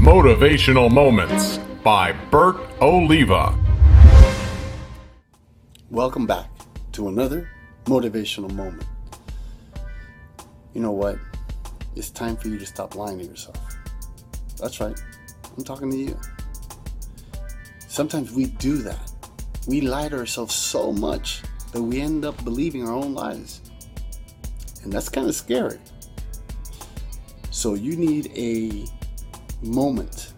Motivational Moments by Bert Oliva. Welcome back to another motivational moment. You know what? It's time for you to stop lying to yourself. That's right. I'm talking to you. Sometimes we do that. We lie to ourselves so much that we end up believing our own lies. And that's kind of scary. So you need a moment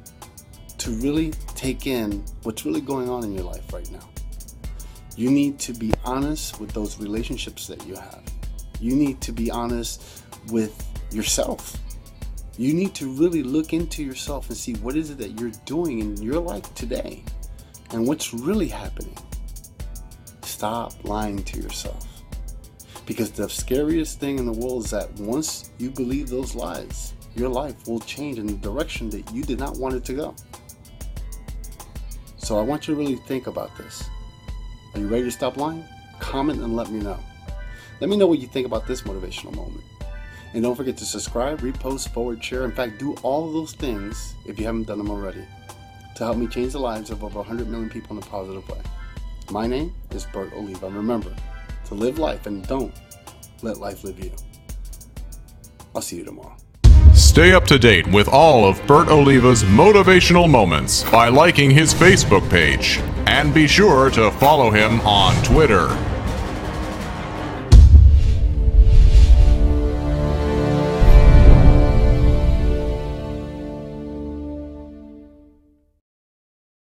to really take in what's really going on in your life right now. You need to be honest with those relationships that you have. You need to be honest with yourself. You need to really look into yourself and see what is it that you're doing in your life today and what's really happening. Stop lying to yourself. Because the scariest thing in the world is that once you believe those lies, your life will change in the direction that you did not want it to go. So I want you to really think about this. Are you ready to stop lying? Comment and let me know. Let me know what you think about this motivational moment. And don't forget to subscribe, repost, forward, share. In fact, do all of those things if you haven't done them already to help me change the lives of over 100 million people in a positive way. My name is Bert Oliva. And remember to live life and don't let life live you. I'll see you tomorrow. Stay up to date with all of Bert Oliva's motivational moments by liking his Facebook page. And be sure to follow him on Twitter.